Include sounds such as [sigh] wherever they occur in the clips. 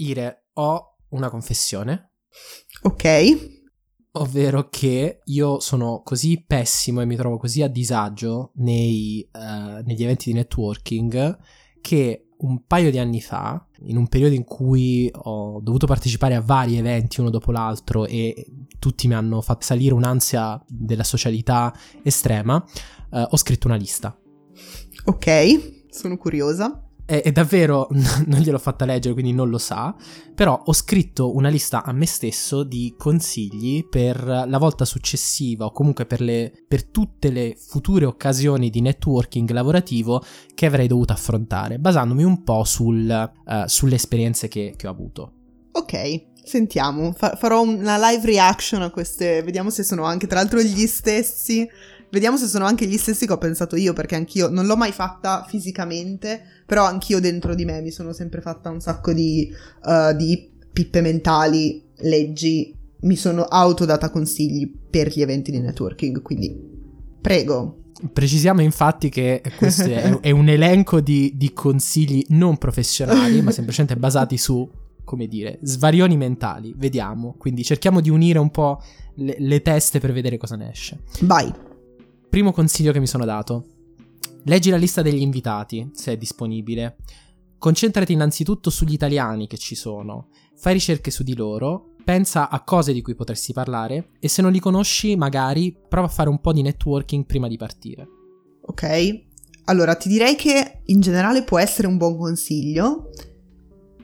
Ire, ho una confessione. Ok. Ovvero che io sono così pessimo e mi trovo così a disagio nei, uh, negli eventi di networking che un paio di anni fa, in un periodo in cui ho dovuto partecipare a vari eventi uno dopo l'altro e tutti mi hanno fatto salire un'ansia della socialità estrema, uh, ho scritto una lista. Ok, sono curiosa è, è davvero, [laughs] non gliel'ho fatta leggere quindi non lo sa, però ho scritto una lista a me stesso di consigli per la volta successiva o comunque per, le, per tutte le future occasioni di networking lavorativo che avrei dovuto affrontare, basandomi un po' sul, uh, sulle esperienze che, che ho avuto. Ok, sentiamo, Fa- farò una live reaction a queste, vediamo se sono anche tra l'altro gli stessi Vediamo se sono anche gli stessi che ho pensato io, perché anch'io non l'ho mai fatta fisicamente, però anch'io dentro di me mi sono sempre fatta un sacco di, uh, di pippe mentali, leggi, mi sono autodata consigli per gli eventi di networking, quindi prego. Precisiamo infatti che questo è, è, un elenco di, di consigli non professionali, ma semplicemente basati su come dire, svarioni mentali. Vediamo. Quindi cerchiamo di unire un po' le, le, teste per vedere cosa ne esce. Vai. Primo consiglio che mi sono dato. Leggi la lista degli invitati, se è disponibile. Concentrati innanzitutto sugli italiani che ci sono. Fai ricerche su di loro, pensa a cose di cui potresti parlare e se non li conosci, magari prova a fare un po' di networking prima di partire. Ok. Allora, ti direi che in generale può essere un buon consiglio.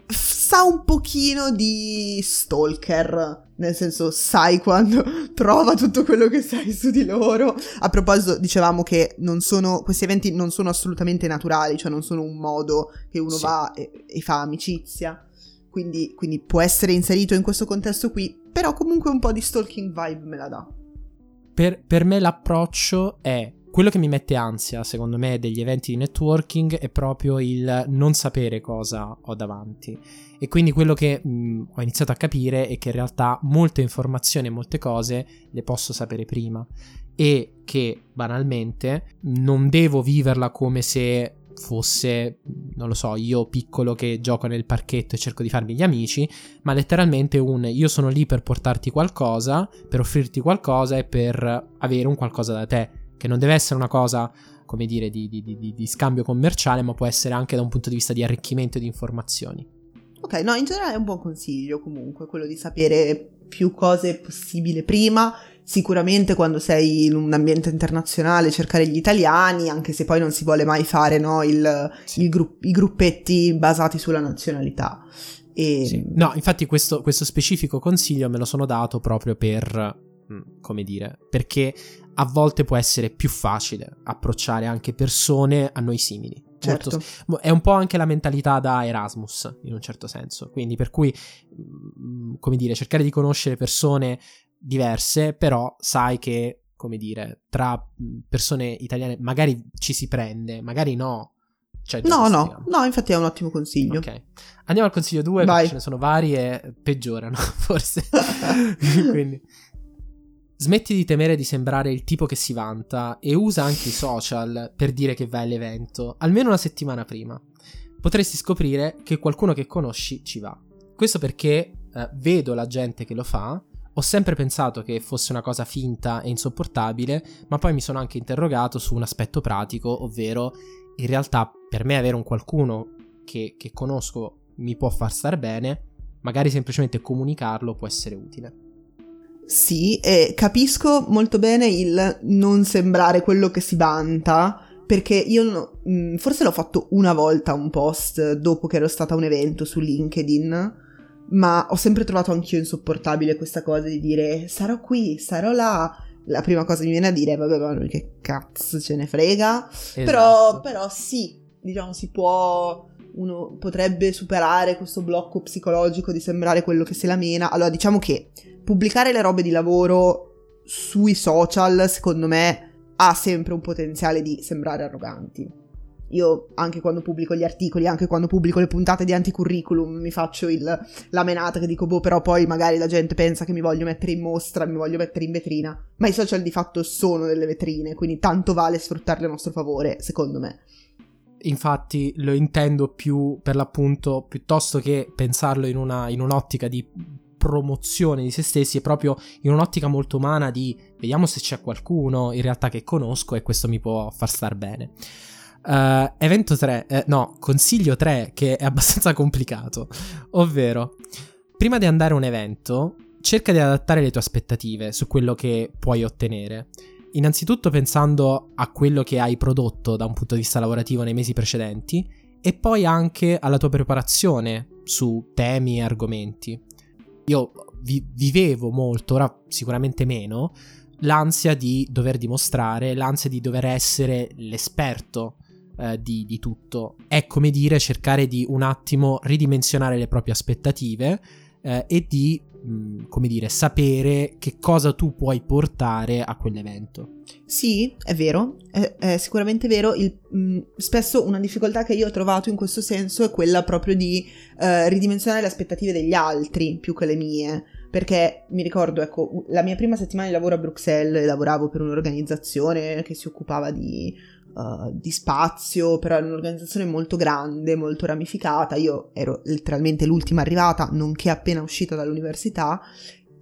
Sa un pochino di stalker nel senso sai quando [laughs] trova tutto quello che sai su di loro. A proposito, dicevamo che sono, questi eventi non sono assolutamente naturali, cioè non sono un modo che uno sì. va e, e, fa amicizia. Quindi, quindi può essere inserito in questo contesto qui, però comunque un po' di stalking vibe me la dà. Per, per me l'approccio è quello che mi mette ansia, secondo me, degli eventi di networking è proprio il non sapere cosa ho davanti. E quindi quello che mh, ho iniziato a capire è che in realtà molte informazioni e molte cose le posso sapere prima. E che banalmente non devo viverla come se fosse, non lo so, io piccolo che gioco nel parchetto e cerco di farmi gli amici, ma letteralmente un io sono lì per portarti qualcosa, per offrirti qualcosa e per avere un qualcosa da te che non deve essere una cosa, come dire, di, di, di, di scambio commerciale, ma può essere anche da un punto di vista di arricchimento di informazioni. Ok, no, in generale è un buon consiglio comunque quello di sapere più cose possibile prima. Sicuramente quando sei in un ambiente internazionale cercare gli italiani, anche se poi non si vuole mai fare no, il, sì. il gru- i gruppetti basati sulla nazionalità. E... Sì. No, infatti questo, questo specifico consiglio me lo sono dato proprio per, mm, come dire, perché a volte può essere più facile approcciare anche persone a noi simili. Certo. Molto, è un po' anche la mentalità da Erasmus, in un certo senso. Quindi, per cui, mm, come dire, cercare di conoscere persone diverse, però sai che, come dire, tra mm, persone italiane magari ci si prende, magari no. Cioè, no, no, no, infatti è un ottimo consiglio. Ok. Andiamo al consiglio 2, perché ce ne sono vari e peggiorano, [laughs] forse. [laughs] Quindi. Smetti di temere di sembrare il tipo che si vanta e usa anche i social per dire che vai all'evento, almeno una settimana prima. Potresti scoprire che qualcuno che conosci ci va. Questo perché eh, vedo la gente che lo fa, ho sempre pensato che fosse una cosa finta e insopportabile, ma poi mi sono anche interrogato su un aspetto pratico, ovvero in realtà per me avere un qualcuno che, che conosco mi può far star bene, magari semplicemente comunicarlo può essere utile. Sì, e capisco molto bene il non sembrare quello che si vanta, perché io mm, forse l'ho fatto una volta un post dopo che ero stata a un evento su LinkedIn, ma ho sempre trovato anch'io insopportabile questa cosa di dire sarò qui, sarò là. La prima cosa che mi viene a dire è vabbè, ma che cazzo ce ne frega. Esatto. Però, però sì, diciamo si può uno potrebbe superare questo blocco psicologico di sembrare quello che se la mena. Allora, diciamo che pubblicare le robe di lavoro sui social, secondo me, ha sempre un potenziale di sembrare arroganti. Io anche quando pubblico gli articoli, anche quando pubblico le puntate di anticurriculum, mi faccio il, la menata che dico, boh, però poi magari la gente pensa che mi voglio mettere in mostra, mi voglio mettere in vetrina. Ma i social di fatto sono delle vetrine, quindi tanto vale sfruttarle a nostro favore, secondo me. infatti lo intendo più per l'appunto, piuttosto che pensarlo in, una, in un'ottica di promozione di se stessi, è proprio in un'ottica molto umana di vediamo se c'è qualcuno in realtà che conosco e questo mi può far star bene. Uh, evento 3, eh, no, consiglio 3 che è abbastanza [laughs] complicato, ovvero prima di andare a un evento cerca di adattare le tue aspettative su quello che puoi ottenere. Innanzitutto pensando a quello che hai prodotto da un punto di vista lavorativo nei mesi precedenti e poi anche alla tua preparazione su temi e argomenti. Io vi- vivevo molto, ora sicuramente meno, l'ansia di dover dimostrare, l'ansia di dover essere l'esperto eh, di, di tutto. È come dire cercare di un attimo ridimensionare le proprie aspettative eh, e di Come dire, sapere che cosa tu puoi portare a quell'evento. Sì, è vero, è, è sicuramente vero. Il, mh, spesso una difficoltà che io ho trovato in questo senso è quella proprio di uh, ridimensionare le aspettative degli altri più che le mie. Perché mi ricordo, ecco, la mia prima settimana di lavoro a Bruxelles lavoravo per un'organizzazione che si occupava di uh, di spazio, però è un'organizzazione molto grande, molto ramificata. Io ero letteralmente l'ultima arrivata, nonché appena uscita dall'università,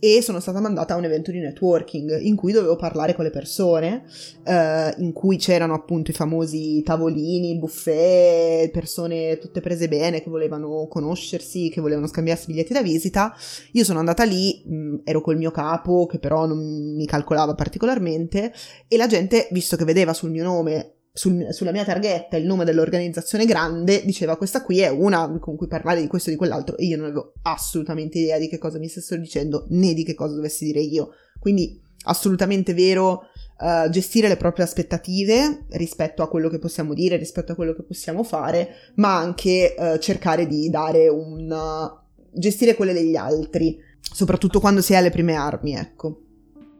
e sono stata mandata a un evento di networking in cui dovevo parlare con le persone, eh, in cui c'erano appunto i famosi tavolini, buffet, persone tutte prese bene che volevano conoscersi, che volevano scambiarsi biglietti da visita. Io sono andata lì, mh, mm, ero col mio capo che però non mi calcolava particolarmente e la gente, visto che vedeva sul mio nome sul, sulla mia targhetta il nome dell'organizzazione grande, diceva questa qui è una con cui parlare di questo e di quell'altro e io non avevo assolutamente idea di che cosa mi stessero dicendo né di che cosa dovessi dire io. Quindi assolutamente vero uh, gestire le proprie aspettative rispetto a quello che possiamo dire, rispetto a quello che possiamo fare, ma anche uh, cercare di dare un... Gestire quelle degli altri, soprattutto quando si è alle prime armi, ecco.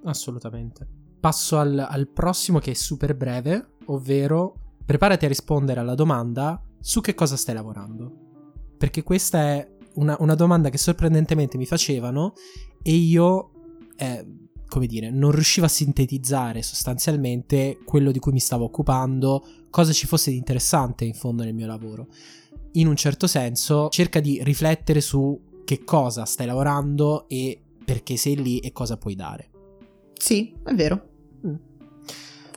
Assolutamente. Passo al, al prossimo che è super breve, ovvero preparati a rispondere alla domanda su che cosa stai lavorando. Perché questa è una, una domanda che sorprendentemente mi facevano e io, eh, come dire, non riuscivo a sintetizzare sostanzialmente quello di cui mi stavo occupando, cosa ci fosse di interessante in fondo nel mio lavoro. In un certo senso cerca di riflettere su che cosa stai lavorando e perché sei lì e cosa puoi dare. Sì, è vero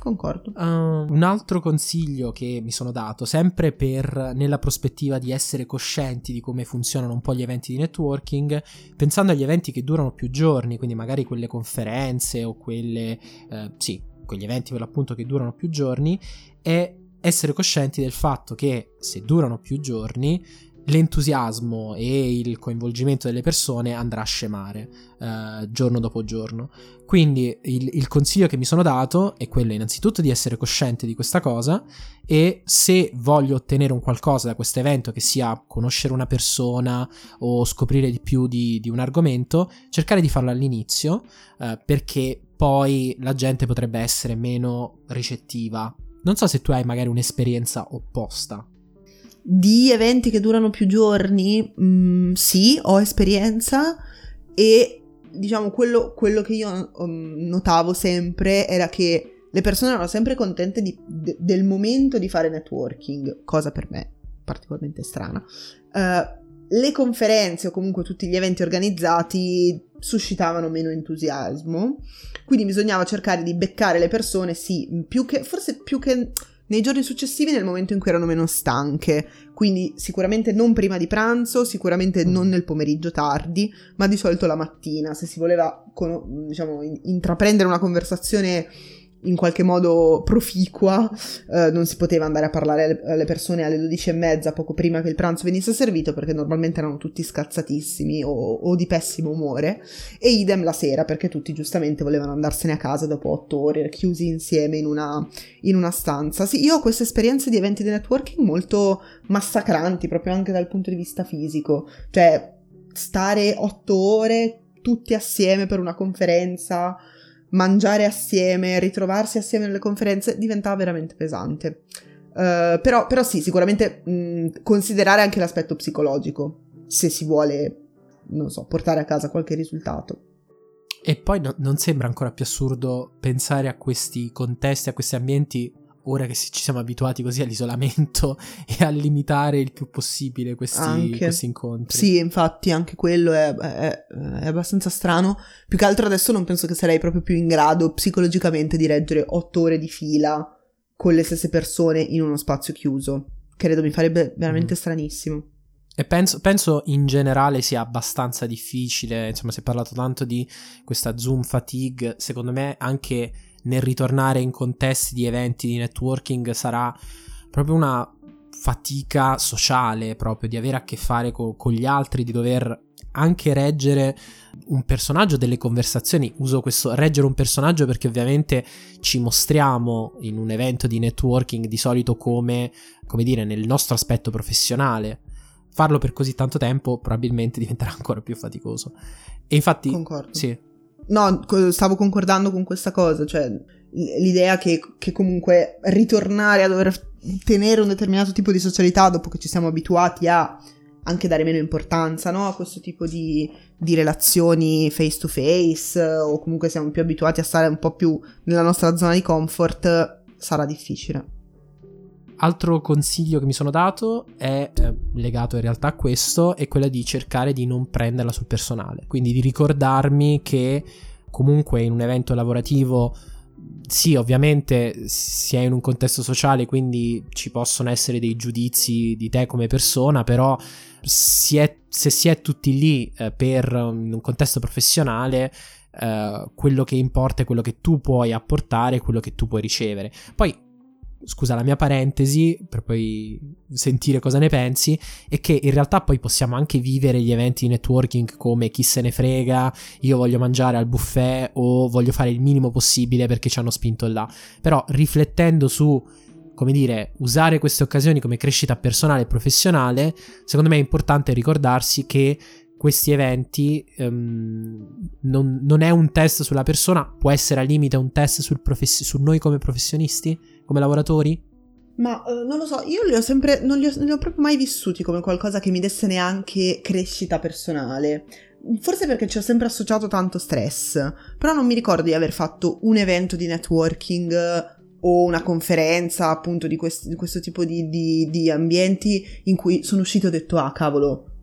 concordo. Uh, un altro consiglio che mi sono dato, sempre per nella prospettiva di essere coscienti di come funzionano un po' gli eventi di networking, pensando agli eventi che durano più giorni, quindi magari quelle conferenze o quelle, uh, sì, quegli eventi per l'appunto che durano più giorni, è essere coscienti del fatto che se durano più giorni l'entusiasmo e il coinvolgimento delle persone andrà a scemare eh, giorno dopo giorno. Quindi il, il, consiglio che mi sono dato è quello innanzitutto di essere cosciente di questa cosa e se voglio ottenere un qualcosa da questo evento, che sia conoscere una persona o scoprire di più di, di un argomento, cercare di farlo all'inizio eh, perché poi la gente potrebbe essere meno ricettiva. Non so se tu hai magari un'esperienza opposta. Di eventi che durano più giorni, mm, sì, ho esperienza e diciamo quello, quello che io um, notavo sempre era che le persone erano sempre contente di, de, del momento di fare networking, cosa per me particolarmente strana. Uh, le conferenze o comunque tutti gli eventi organizzati suscitavano meno entusiasmo, quindi bisognava cercare di beccare le persone, sì, più che, forse più che nei giorni successivi nel momento in cui erano meno stanche, quindi sicuramente non prima di pranzo, sicuramente mm. non nel pomeriggio tardi, ma di solito la mattina, se si voleva diciamo, intraprendere una conversazione in qualche modo proficua, eh, non si poteva andare a parlare alle persone alle 12 e mezza, poco prima che il pranzo venisse servito, perché normalmente erano tutti scazzatissimi o, o, di pessimo umore, e idem la sera, perché tutti giustamente volevano andarsene a casa dopo otto ore, chiusi insieme in una, in una stanza. Sì, io ho queste esperienze di eventi di networking molto massacranti, proprio anche dal punto di vista fisico, cioè stare otto ore tutti assieme per una conferenza mangiare assieme, ritrovarsi assieme nelle conferenze diventava veramente pesante. Uh, però, però, sì, sicuramente mh, considerare anche l'aspetto psicologico, se si vuole, non so, portare a casa qualche risultato. E poi no, non sembra ancora più assurdo pensare a questi contesti, a questi ambienti ora che ci siamo abituati così all'isolamento [laughs] e a limitare il più possibile questi, questi incontri. Sì, infatti anche quello è, è, è, abbastanza strano. Più che altro adesso non penso che sarei proprio più in grado psicologicamente di reggere otto ore di fila con le stesse persone in uno spazio chiuso. Credo mi farebbe veramente mm. stranissimo. E penso, penso, in generale sia abbastanza difficile, insomma si è parlato tanto di questa Zoom fatigue, secondo me anche nel ritornare in contesti di eventi di networking sarà proprio una fatica sociale, proprio di avere a che fare co- con gli altri, di dover anche reggere un personaggio delle conversazioni. Uso questo reggere un personaggio perché ovviamente ci mostriamo in un evento di networking di solito come, come dire, nel nostro aspetto professionale farlo per così tanto tempo probabilmente diventerà [laughs] ancora più faticoso. E infatti... Concordo. Sì. No, stavo concordando con questa cosa, cioè l'idea che, che comunque ritornare a dover tenere un determinato tipo di socialità dopo che ci siamo abituati a anche dare meno importanza no? a questo tipo di, di, relazioni face to face o comunque siamo più abituati a stare un po' più nella nostra zona di comfort sarà difficile. Altro consiglio che mi sono dato è eh, legato in realtà a questo, è quello di cercare di non prenderla sul personale, quindi di ricordarmi che comunque in un evento lavorativo sì, ovviamente si è in un contesto sociale, quindi ci possono essere dei giudizi di te come persona, però si è, se si è tutti lì eh, per un contesto professionale, eh, quello che importa è quello che tu puoi apportare, quello che tu puoi ricevere. Poi scusa la mia parentesi, per poi sentire cosa ne pensi, è che in realtà poi possiamo anche vivere gli eventi di networking come chi se ne frega, io voglio mangiare al buffet o voglio fare il minimo possibile perché ci hanno spinto là. Però riflettendo su come dire, usare queste occasioni come crescita personale e professionale, secondo me è importante ricordarsi che questi eventi um, non, non, è un test sulla persona, può essere al limite un test sul profes- su noi come professionisti, come lavoratori? Ma uh, non lo so, io li ho sempre, non li ho, li ho proprio mai vissuti come qualcosa che mi desse neanche crescita personale. Forse perché ci ho sempre associato tanto stress, però non mi ricordo di aver fatto un evento di networking o una conferenza appunto di, quest- di questo tipo di, di, di ambienti in cui sono uscito e ho detto ah cavolo,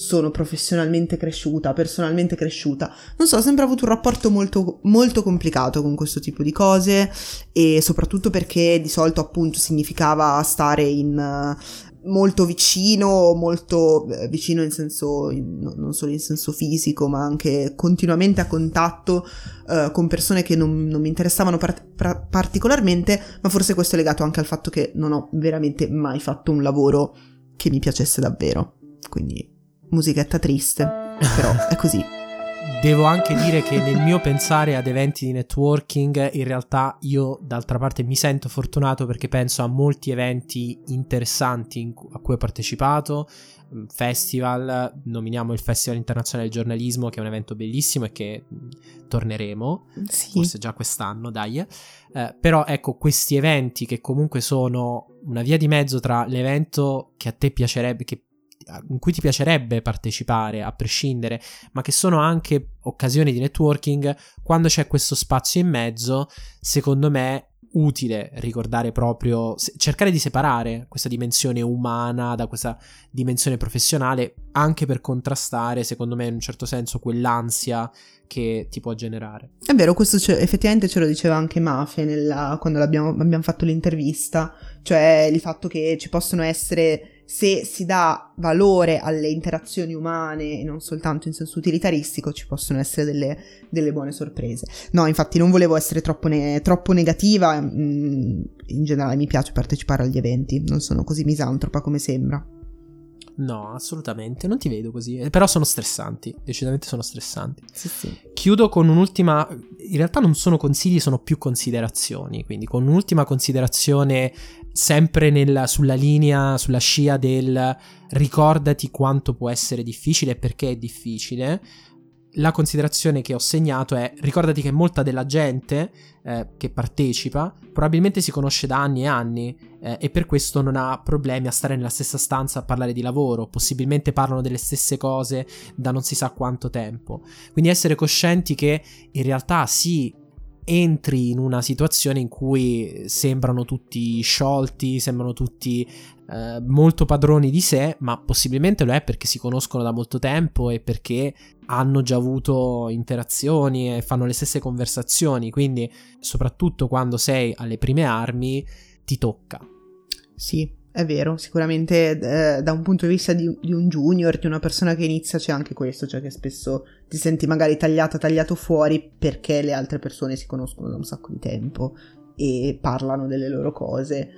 sono professionalmente cresciuta, personalmente cresciuta. Non so, ho sempre avuto un rapporto molto, molto complicato con questo tipo di cose e soprattutto perché di solito appunto significava stare in... Uh, molto vicino, molto eh, vicino in senso, in, non solo in senso fisico, ma anche continuamente a contatto uh, con persone che non, non mi interessavano par- par- particolarmente, ma forse questo è legato anche al fatto che non ho veramente mai fatto un lavoro che mi piacesse davvero. Quindi musichetta triste, però è così. Devo anche dire che nel mio pensare ad eventi di networking, in realtà io d'altra parte mi sento fortunato perché penso a molti eventi interessanti a cui ho partecipato, mm, festival, nominiamo il Festival Internazionale del Giornalismo che è un evento bellissimo e che mm, torneremo, sì. forse già quest'anno, dai. Eh, però ecco, questi eventi che comunque sono una via di mezzo tra l'evento che a te piacerebbe, che in cui ti piacerebbe partecipare a prescindere, ma che sono anche occasioni di networking, quando c'è questo spazio in mezzo, secondo me utile ricordare proprio, cercare di separare questa dimensione umana da questa dimensione professionale, anche per contrastare, secondo me, in un certo senso, quell'ansia che ti può generare. È vero, questo effettivamente ce lo diceva anche Mafe nella, quando abbiamo fatto l'intervista, cioè il fatto che ci possono essere se si dà valore alle interazioni umane e non soltanto in senso utilitaristico, ci possono essere delle, delle buone sorprese. No, infatti non volevo essere troppo, ne- troppo negativa, mm, in generale mi piace partecipare agli eventi, non sono così misantropa come sembra. No, assolutamente, non ti vedo così. Eh, però sono stressanti, decisamente sono stressanti. Sì, sì. Chiudo con un'ultima, in realtà non sono consigli, sono più considerazioni, quindi con un'ultima considerazione sempre nella, sulla linea, sulla scia del ricordati quanto può essere difficile e perché è difficile. La considerazione che ho segnato è ricordati che molta della gente eh, che partecipa probabilmente si conosce da anni e anni eh, e per questo non ha problemi a stare nella stessa stanza a parlare di lavoro, possibilmente parlano delle stesse cose da non si sa quanto tempo. Quindi essere coscienti che in realtà sì, entri in una situazione in cui sembrano tutti sciolti, sembrano tutti eh, molto padroni di sé, ma possibilmente lo è perché si conoscono da molto tempo e perché hanno già avuto interazioni e fanno le stesse conversazioni, quindi soprattutto quando sei alle prime armi ti tocca. Sì, è vero, sicuramente eh, da un punto di vista di, di, un junior, di una persona che inizia, c'è anche questo, cioè che spesso ti senti magari tagliato, tagliato fuori perché le altre persone si conoscono da un sacco di tempo e parlano delle loro cose.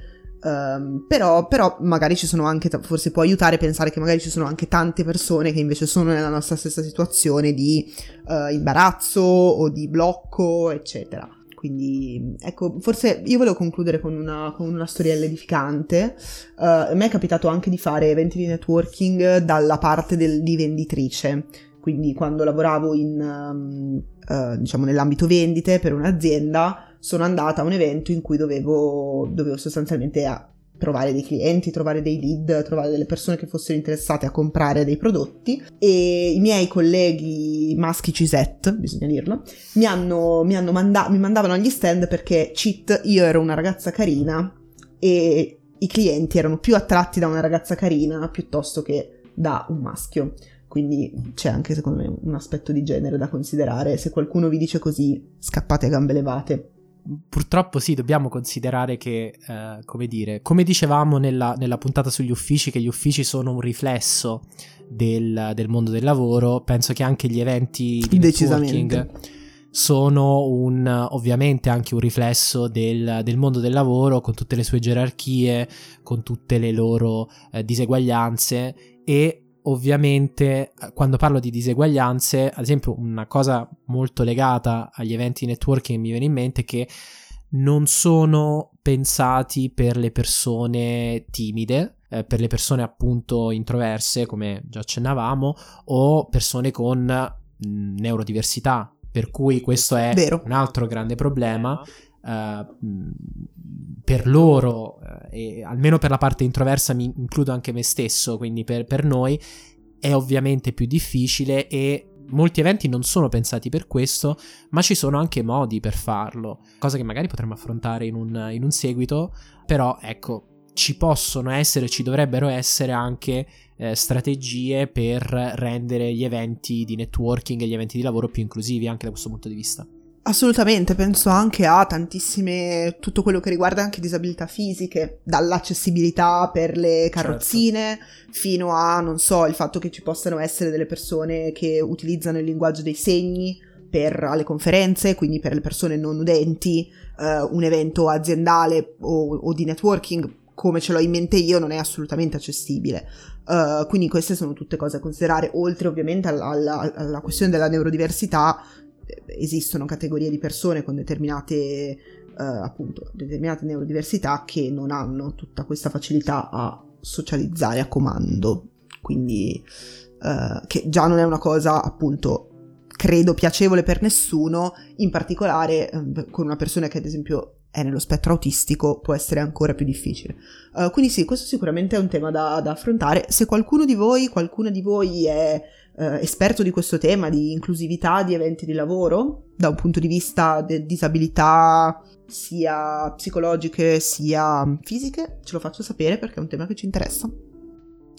Um, però, però, magari ci sono anche, forse può aiutare a pensare che magari ci sono anche tante persone che invece sono nella nostra stessa situazione di uh, imbarazzo o di blocco, eccetera. Quindi, ecco, forse io volevo concludere con una, con una storiella edificante. Uh, a me è capitato anche di fare eventi di networking dalla parte del, di venditrice. Quindi, quando lavoravo in, um, uh, diciamo, nell'ambito vendite per un'azienda, sono andata a un evento in cui dovevo, dovevo sostanzialmente trovare dei clienti, trovare dei lead, trovare delle persone che fossero interessate a comprare dei prodotti e i miei colleghi maschi Cisette, bisogna dirlo, mi, hanno, mi, hanno manda- mi mandavano agli stand perché cheat, io ero una ragazza carina e i clienti erano più attratti da una ragazza carina piuttosto che da un maschio. Quindi c'è anche secondo me un aspetto di genere da considerare. Se qualcuno vi dice così, scappate a gambe levate purtroppo sì, dobbiamo considerare che, eh, come dire, come dicevamo nella, nella, puntata sugli uffici, che gli uffici sono un riflesso del, del mondo del lavoro, penso che anche gli eventi di networking sono un, ovviamente anche un riflesso del, del, mondo del lavoro con tutte le sue gerarchie, con tutte le loro eh, diseguaglianze e ovviamente eh, quando parlo di diseguaglianze, ad esempio una cosa molto legata agli eventi networking mi viene in mente è che non sono pensati per le persone timide, eh, per le persone appunto introverse, come già accennavamo, o persone con mh, mm, neurodiversità, per cui questo è Vero. un altro grande problema. Uh, per loro, eh, e almeno per la parte introversa mi includo anche me stesso, quindi per, per noi è ovviamente più difficile e molti eventi non sono pensati per questo, ma ci sono anche modi per farlo, cosa che magari potremmo affrontare in un, in un seguito, però ecco, ci possono essere, ci dovrebbero essere anche eh, strategie per rendere gli eventi di networking e gli eventi di lavoro più inclusivi anche da questo punto di vista. Assolutamente, penso anche a tantissime, tutto quello che riguarda anche disabilità fisiche, dall'accessibilità per le certo. carrozzine certo. fino a, non so, il fatto che ci possano essere delle persone che utilizzano il linguaggio dei segni per le conferenze, quindi per le persone non udenti, eh, un evento aziendale o, o, di networking come ce l'ho in mente io non è assolutamente accessibile. Uh, quindi queste sono tutte cose a considerare, oltre ovviamente alla, alla, alla questione della neurodiversità esistono categorie di persone con determinate, uh, appunto, determinate neurodiversità che non hanno tutta questa facilità a socializzare a comando. Quindi, uh, che già non è una cosa, appunto, credo piacevole per nessuno, in particolare um, con una persona che ad esempio è nello spettro autistico può essere ancora più difficile. Uh, quindi sì, questo sicuramente è un tema da, da affrontare. Se qualcuno di voi, qualcuna di voi è eh, esperto di questo tema, di inclusività di eventi di lavoro, da un punto di vista di disabilità sia psicologiche sia fisiche, ce lo faccio sapere perché è un tema che ci interessa.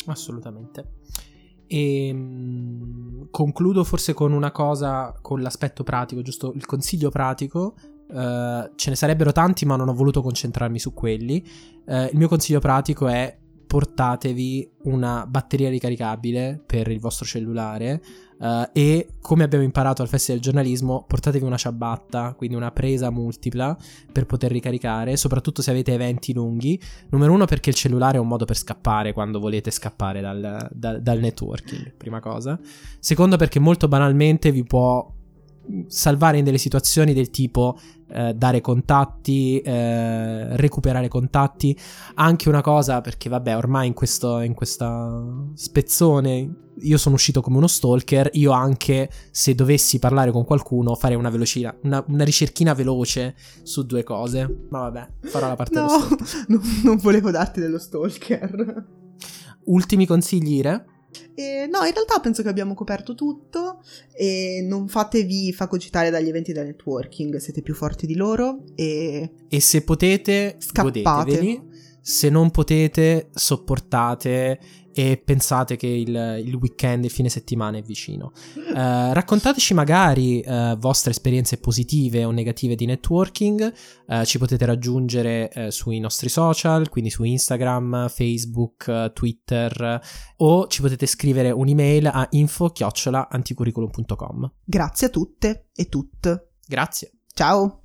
Assolutamente. E ehm, concludo forse con una cosa, con l'aspetto pratico, giusto il consiglio pratico. Uh, ce ne sarebbero tanti, ma non ho voluto concentrarmi su quelli. Uh, il mio consiglio pratico è portatevi una batteria ricaricabile per il vostro cellulare uh, e come abbiamo imparato al Festival del Giornalismo portatevi una ciabatta, quindi una presa multipla per poter ricaricare, soprattutto se avete eventi lunghi. Numero uno perché il cellulare è un modo per scappare quando volete scappare dal, dal, dal networking, prima cosa. Secondo perché molto banalmente vi può salvare in delle situazioni del tipo eh, dare contatti, eh, recuperare contatti, anche una cosa perché vabbè ormai in questo in questa spezzone io sono uscito come uno stalker, io anche se dovessi parlare con qualcuno farei una velocina, una, una ricerchina veloce su due cose, ma vabbè farò la parte no, dello stalker. [laughs] No, non volevo darti dello stalker. Ultimi consigli, Ire? Eh, no, in realtà penso che abbiamo coperto tutto. E non fatevi fagocitare dagli eventi da networking, siete più forti di loro e... E se potete, Scappate. godeteveli. Se non potete, sopportate e pensate che il, il weekend, il fine settimana è vicino. Eh, raccontateci magari eh, vostre esperienze positive o negative di networking. Eh, ci potete raggiungere eh, sui nostri social, quindi su Instagram, Facebook, Twitter o ci potete scrivere un'email a info-anticurriculum.com. Grazie a tutte e tutte. Grazie. Ciao!